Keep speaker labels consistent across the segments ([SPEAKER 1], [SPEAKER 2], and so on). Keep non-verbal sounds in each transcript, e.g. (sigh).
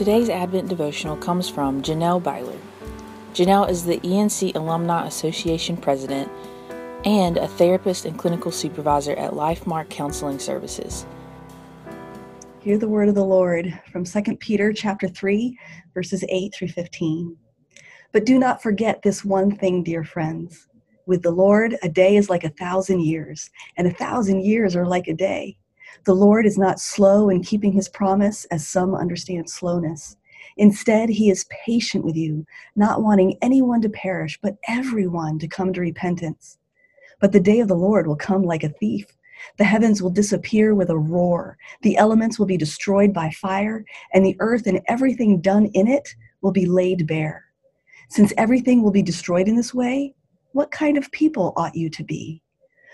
[SPEAKER 1] Today's Advent devotional comes from Janelle Byler. Janelle is the ENC Alumni Association president and a therapist and clinical supervisor at LifeMark Counseling Services.
[SPEAKER 2] Hear the word of the Lord from 2 Peter chapter 3 verses 8 through 15. But do not forget this one thing, dear friends. With the Lord, a day is like a thousand years, and a thousand years are like a day. The Lord is not slow in keeping his promise, as some understand slowness. Instead, he is patient with you, not wanting anyone to perish, but everyone to come to repentance. But the day of the Lord will come like a thief. The heavens will disappear with a roar, the elements will be destroyed by fire, and the earth and everything done in it will be laid bare. Since everything will be destroyed in this way, what kind of people ought you to be?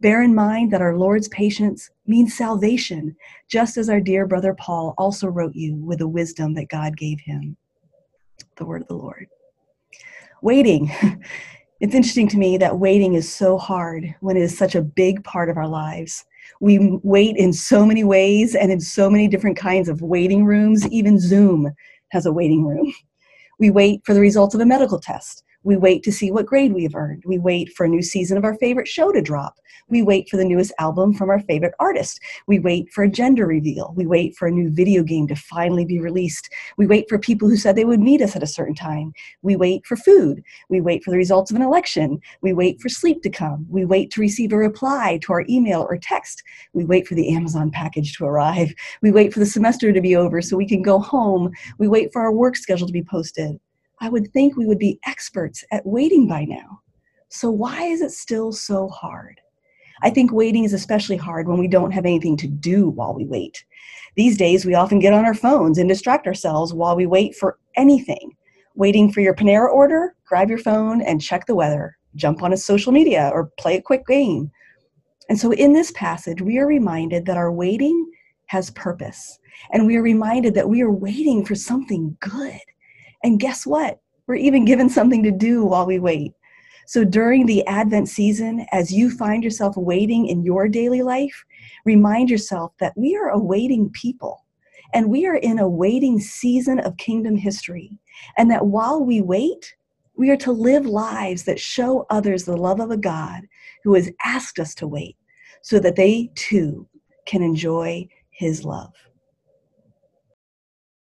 [SPEAKER 2] Bear in mind that our Lord's patience means salvation, just as our dear brother Paul also wrote you with the wisdom that God gave him. The word of the Lord. Waiting. (laughs) It's interesting to me that waiting is so hard when it is such a big part of our lives. We wait in so many ways and in so many different kinds of waiting rooms. Even Zoom has a waiting room. We wait for the results of a medical test. We wait to see what grade we have earned. We wait for a new season of our favorite show to drop. We wait for the newest album from our favorite artist. We wait for a gender reveal. We wait for a new video game to finally be released. We wait for people who said they would meet us at a certain time. We wait for food. We wait for the results of an election. We wait for sleep to come. We wait to receive a reply to our email or text. We wait for the Amazon package to arrive. We wait for the semester to be over so we can go home. We wait for our work schedule to be posted. I would think we would be experts at waiting by now. So, why is it still so hard? I think waiting is especially hard when we don't have anything to do while we wait. These days, we often get on our phones and distract ourselves while we wait for anything. Waiting for your Panera order, grab your phone and check the weather, jump on a social media, or play a quick game. And so, in this passage, we are reminded that our waiting has purpose. And we are reminded that we are waiting for something good. And guess what? We're even given something to do while we wait. So during the Advent season, as you find yourself waiting in your daily life, remind yourself that we are awaiting people and we are in a waiting season of kingdom history. And that while we wait, we are to live lives that show others the love of a God who has asked us to wait so that they too can enjoy his love.